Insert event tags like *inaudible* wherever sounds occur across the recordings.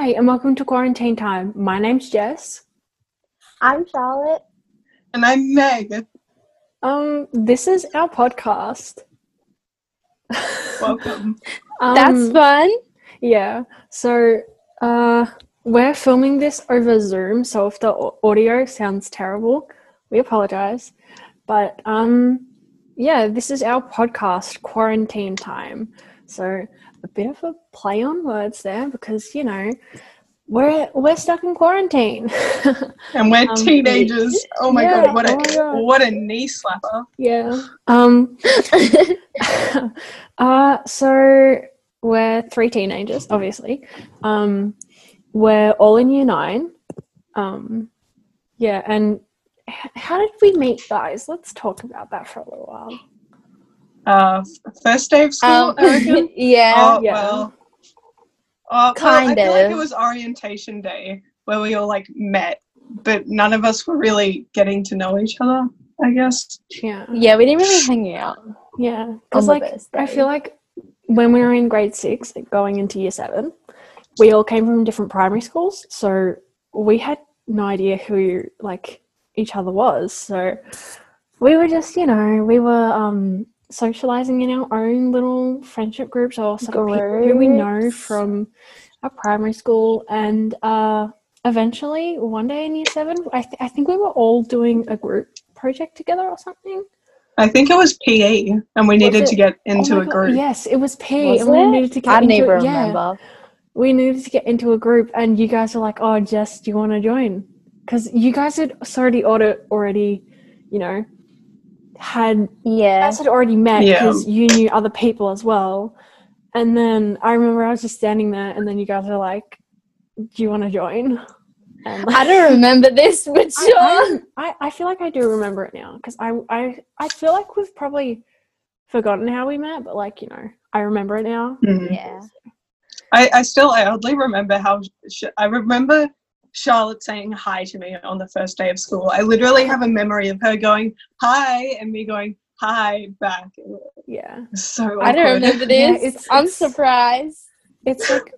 Hi, and welcome to Quarantine Time. My name's Jess. I'm Charlotte. And I'm Meg. Um, this is our podcast. Welcome. *laughs* Um, That's fun. yeah. So, uh, we're filming this over Zoom, so if the audio sounds terrible, we apologize. But um, yeah, this is our podcast, Quarantine Time. So a bit of a play on words there because you know we're we're stuck in quarantine. *laughs* And we're Um, teenagers. Oh my yeah, god, what a oh what a knee slapper. yeah. Um. *laughs* uh. So we're three teenagers, obviously. Um. We're all in year nine. Um. Yeah, and how did we meet, guys? Let's talk about that for a little while. Uh first day of school, Um, I reckon. *laughs* yeah. Oh Yeah. well. Oh, Kind well, I feel like it was orientation day where we all like met, but none of us were really getting to know each other, I guess. Yeah. Yeah, we didn't really hang out Yeah. Because like I feel like when we were in grade six, like going into year seven, we all came from different primary schools, so we had no idea who like each other was. So we were just, you know, we were um socializing in our own little friendship groups or sort of people who we know from our primary school and uh eventually one day in year seven I, th- I think we were all doing a group project together or something I think it was PE and we needed it? to get Oh into my a God, group. Yes, it was PE, Was and we it? needed to get I into never it. Yeah, remember. we needed to get into a group, and you guys were like, "Oh, Jess, do you want to join?" Because you guys had already order already, you know, had Yeah. guys had already met Yeah. because you knew other people as well. And then I remember I was just standing there, and then you guys were like, "Do you want to join?" And I don't remember this, *laughs* but I, sure. I, I, I feel like I do remember it now because I, I I feel like we've probably forgotten how we met, but like you know, I remember it now. Mhm. yeah. I, I still I oddly remember how sh- I remember Charlotte saying hi to me on the first day of school. I literally have a memory of her going hi and me going hi back. Yeah, was so I don't awkward. remember Yeah, this. it's- I'm it's- surprised. it's like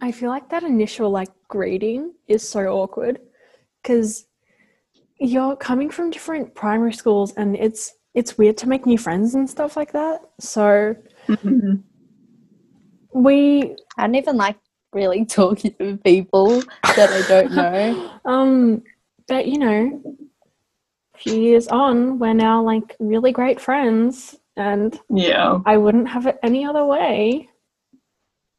I feel like that initial like greeting is so awkward because you're coming from different primary schools and it's it's weird to make new friends and stuff like that. So Mhm. we I don't even like really *laughs* talking to people that I don't know. *laughs* um but you know a few years on we're now like really great friends and Yeah. i wouldn't have it any other way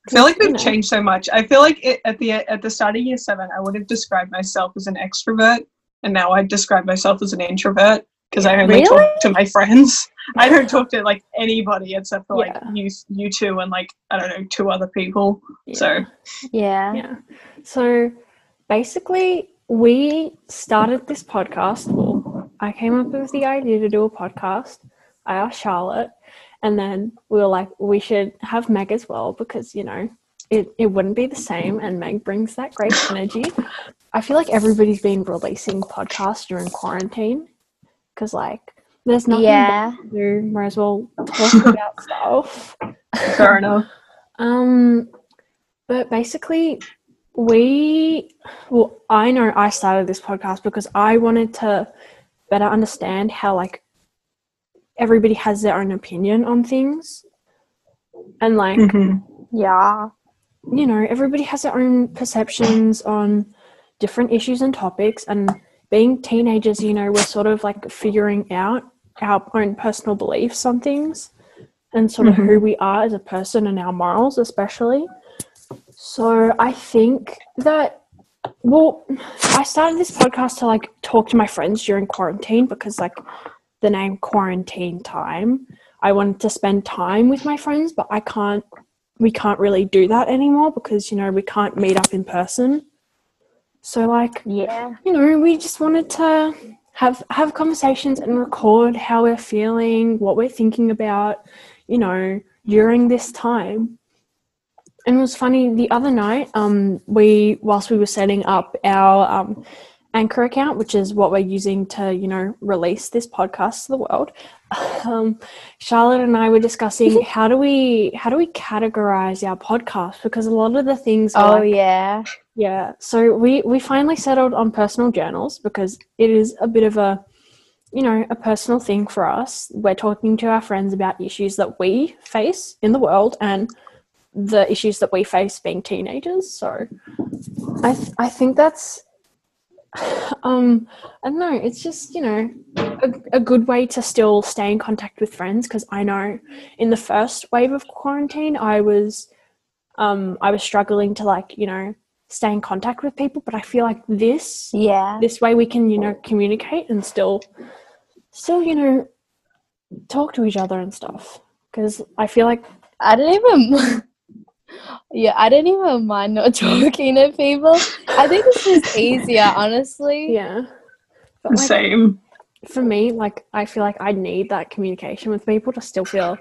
I feel like we've know. changed so much. I feel like it, at the at the start of year seven, I would have described myself as an extrovert, and now I describe myself as an introvert because I only Really? talk to my friends. I don't talk to like anybody except for like you, you two, and like I don't know two other people. So Yeah. yeah so basically we started this podcast well i came up with the idea to do a podcast i asked charlotte and then we were like we should have meg as well because you know it, it wouldn't be the same and meg brings that great *laughs* energy i feel like everybody's been releasing podcasts during quarantine because like there's nothing Yeah. to do might as well talk *laughs* about stuff fair enough. um, but basically, we, well, I know I started this podcast because I wanted to better understand how, like, everybody has their own opinion on things. And, like, Mhm. Yeah. you know, everybody has their own perceptions on different issues and topics. And being teenagers, you know, we're sort of like figuring out our own personal beliefs on things and sort of Mhm. who we are as a person and our morals, especially. So I think that, well, I started this podcast to like talk to my friends during quarantine because, like, the name quarantine time. I wanted to spend time with my friends, but I can't we can't really do that anymore because you know we can't meet up in person so like Yeah. you know we just wanted to have have conversations and record how we're feeling what we're thinking about you know during this time and it was funny the other night um we whilst we were setting up our um Anchor account, which is what we're using to, you know, release this podcast to the world. *laughs* Um, Charlotte and I were discussing *laughs* how do we how do we categorize our podcast because a lot of the things are Oh like- yeah. Yeah. So we we finally settled on personal journals because it is a bit of a you know, a personal thing for us. We're talking to our friends about issues that we face in the world and the issues that we face being teenagers. So I th- I think that's *sighs* um I don't know, it's just, you know, a, a good way to still stay in contact with friends because I know in the first wave of quarantine I was um I was struggling to like, you know, stay in contact with people, but I feel like this Yeah. this way we can, you know, communicate and still still, you know, talk to each other and stuff. Because I feel like I don't even. *laughs* yeah, I don't even mind not *laughs* talking to people. I think this is easier, honestly. yeah. But like, Same. for me, like I feel like I need that communication with people to still feel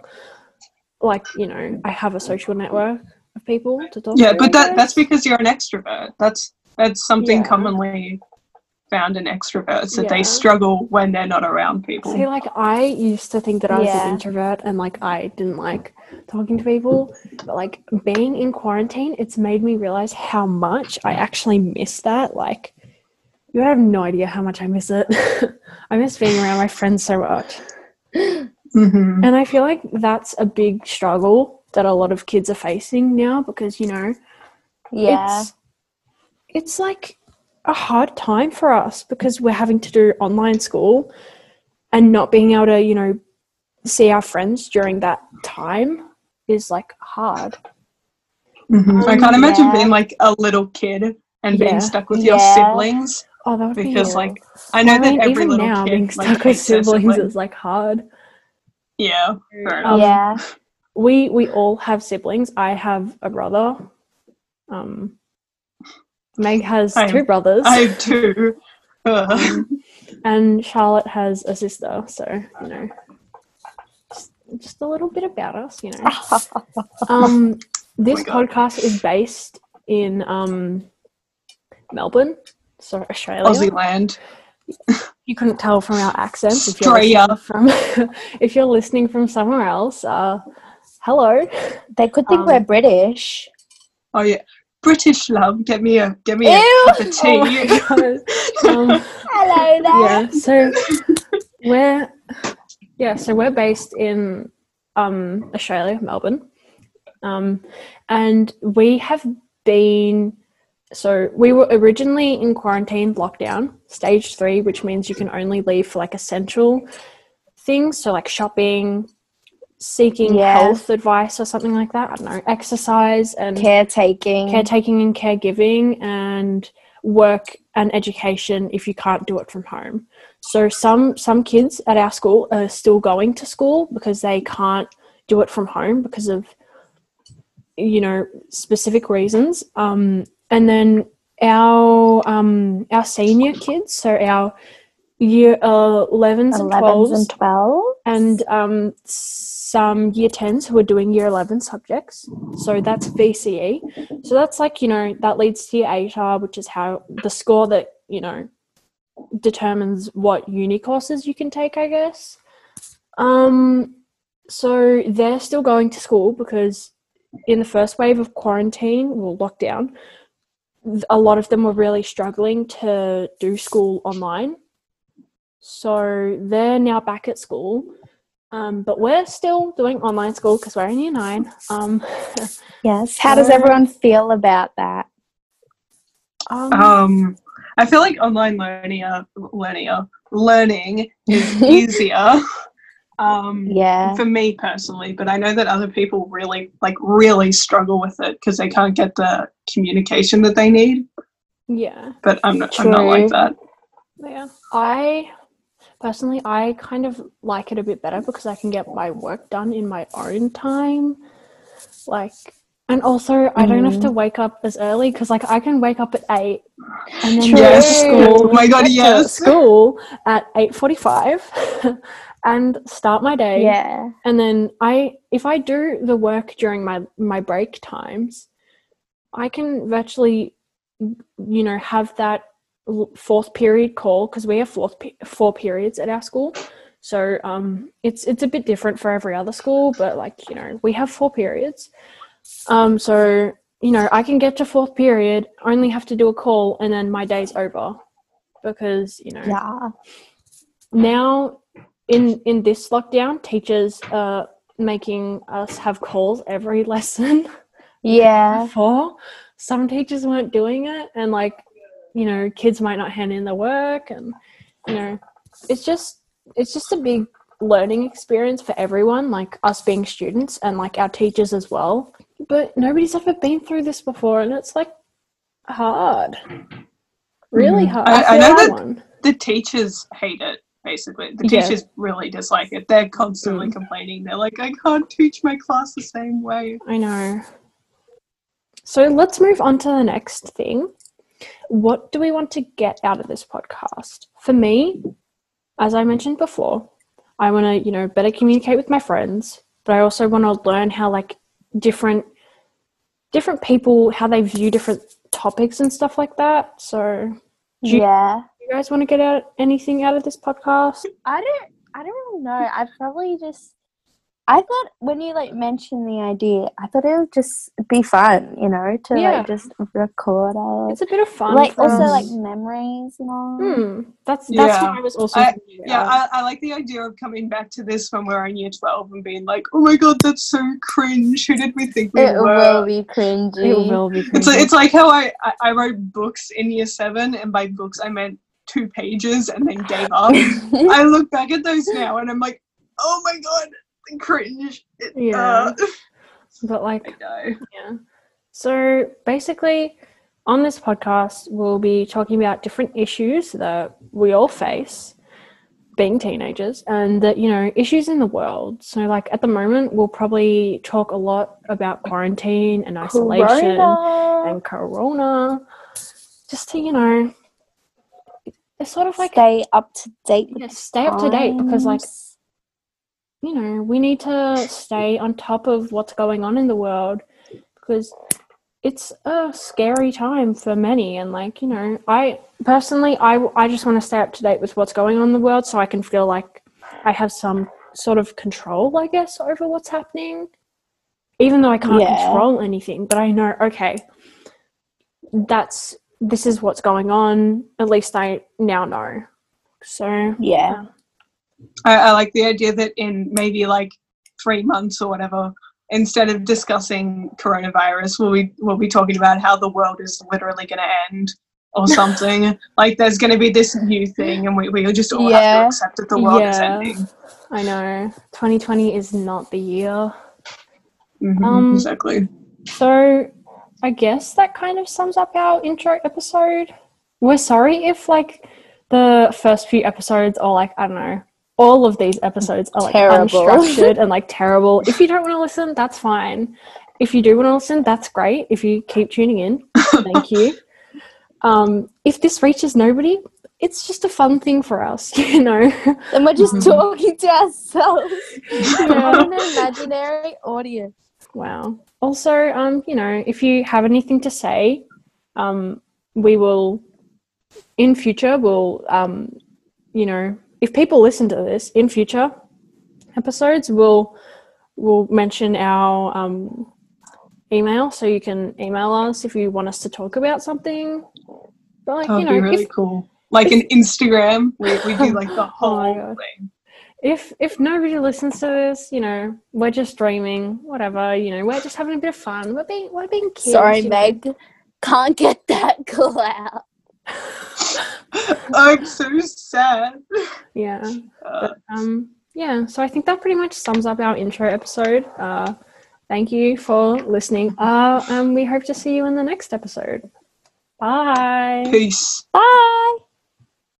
like, you know, I have a social network of people to talk Yeah, to. but that that's because you're an extrovert. That's that's something Yeah. commonly found in extroverts that Yeah. they struggle when they're not around people. See, like I used to think that I was Yeah. an introvert and like I didn't like talking to people, but like being in quarantine, it's made me realize how much I actually miss that. Like, you have no idea how much I miss it. *laughs* I miss being around my friends so much, hmm and I feel like that's a big struggle that a lot of kids are facing now because you know Yeah. it's it's like a hard time for us because we're having to do online school and not being able to you know see our friends during that time is like hard hmm I Um, can't imagine yeah. being like a little kid and Yeah. being stuck with your siblings. oh that would Because, awful. like, I know I mean, that every even little now kid being like, stuck with hates siblings sibling. is like hard Yeah, fair. Um, yeah. We we all have siblings i have a brother um meg has I- two brothers I have two. Um, and Charlotte has a sister, so you know, just, just a little bit about us, you know. *laughs* Um, this Oh podcast is based in um, Melbourne, so Australia. Aussie land. You couldn't tell from our accents if you're Australia. listening from *laughs* if you're listening from somewhere else. Uh, hello. They could think Um, we're British. Oh yeah, British love. Get me a get me a Ew. cup of tea. Oh my God. Um, Hello there. yeah so *laughs* we're yeah so we're based in um australia melbourne um and we have been so we were originally in quarantine lockdown stage three which means you can only leave for like essential things so like shopping seeking Yeah. health advice or something like that i don't know exercise and Caretaking. caretaking and caregiving and work and education if you can't do it from home. So some some kids at our school are still going to school because they can't do it from home because of you know specific reasons. Um, and then our um, our senior kids, so our year uh, 11s and 12s and 12. and um, some year 10s who are doing year 11 subjects. So that's VCE. So that's like, you know, that leads to your ATAR, which is how the score that, you know, determines what uni courses you can take, I guess. Um, so they're still going to school because in the first wave of quarantine, well, lockdown, a lot of them were really struggling to do school online. So they're now back at school. Um, but we're still doing online school because we're in year nine. Um, *laughs* Yes. How does Uh, everyone feel about that? um, Um, I feel like online learning, uh, learning, uh, learning is *laughs* easier. Um, Yeah. for me personally, but I know that other people really, like, really struggle with it because they can't get the communication that they need. yeah, But I'm not, I'm not like that. yeah. I personally, I kind of like it a bit better because I can get my work done in my own time. Like, and also I don't have to mm-hmm. wake up as early because, like, I can wake up at eight and then True. go to school. Oh my God, get to yes. School at eight forty-five. *laughs* And start my day. Yeah. and then i if i do the work during my my break times i can virtually you know have that l- fourth period call because we have fourth four periods at our school. So um, it's it's a bit different for every other school, but like you know, we have four periods. Um, so you know, I can get to fourth period, only have to do a call, and then my day's over because you know Yeah. now in in this lockdown, teachers are making us have calls every *laughs* lesson. Yeah. Before, some teachers weren't doing it, and like you know, kids might not hand in their work, and you know, it's just it's just a big learning experience for everyone, like us being students and like our teachers as well. But nobody's ever been through this before, and it's like hard, really Mhm. hard. I- I know that- won. The teachers hate it. Basically, the Yeah. teachers really dislike it. They're constantly Mm. complaining. They're like, "I can't teach my class the same way." I know. So let's move on to the next thing. What do we want to get out of this podcast? For me, as I mentioned before, I want to, you know, better communicate with my friends, but I also want to learn how like different different people how they view different topics and stuff like that. So, Do you- Yeah. you guys want to get out anything out of this podcast? I don't I don't really know. I'd probably just I thought when you like mentioned the idea, I thought it would just be fun, you know, to Yeah. like just record it. It's a bit of fun. like also us. like memories and all. Hmm, that's that's Yeah. what I was also I- Yeah. I, I like the idea of coming back to this when we're in year 12 and being like, oh my god, that's so cringe. Who did we think we It were? It will be cringy. It will be. It's, cringy. it's like how I, I, I wrote books in year 7, and by books I meant two pages and then gave up. *laughs* I look back at those now and I'm like, oh my god, cringe. It, Yeah. uh, *laughs* but like. Yeah. So basically, on this podcast, we'll be talking about different issues that we all face being teenagers and that, you know, issues in the world. So, like, at the moment, we'll probably talk a lot about quarantine and isolation Corona. and corona, just to, you know, it's sort of like, stay up to date yeah, stay up to date because, like. You know, we need to stay on top of what's going on in the world because it's a scary time for many. And, like, you know, I personally, I, I just want to stay up to date with what's going on in the world so I can feel like I have some sort of control, I guess, over what's happening. Even though I can't Yeah. control anything, but I know, okay, that's this is what's going on. At least I now know. So, yeah. I, I like the idea that in maybe like three months or whatever, instead of discussing coronavirus, we'll be, we'll be talking about how the world is literally going to end or *laughs* something. like there's going to be this new thing and we, we just all have to accept that the world is ending. I know 2020 is not the year. Mhm, Um, exactly. So I guess that kind of sums up our intro episode. We're sorry if like the first few episodes are like I don't know. All of these episodes are like Terrible. unstructured and like terrible. *laughs* If you don't want to listen, that's fine. If you do want to listen, that's great. If you keep tuning in, thank you. *laughs* Um, if this reaches nobody, it's just a fun thing for us, *laughs* you know. And we're just Mhm. talking to ourselves. Yeah. An imaginary audience. Wow. Also, um, you know, if you have anything to say, um, we will in future we'll um, you know, if people listen to this in future episodes, we'll we'll mention our um email so you can email us if you want us to talk about something. But like, That would you know, be really if, cool. Like an Instagram, we, we do like the *laughs* Oh whole God. thing. if if nobody listens to this, you know, we're just dreaming, whatever, you know, we're just having a bit of fun. We're being we're being kids. Sorry, you know. Meg. Can't get that *laughs* clout. *laughs* *laughs* I'm so sad. Yeah. Uh, Um yeah, so I think that pretty much sums up our intro episode. Uh thank you for listening. Uh and we hope to see you in the next episode. Bye. peace. Bye.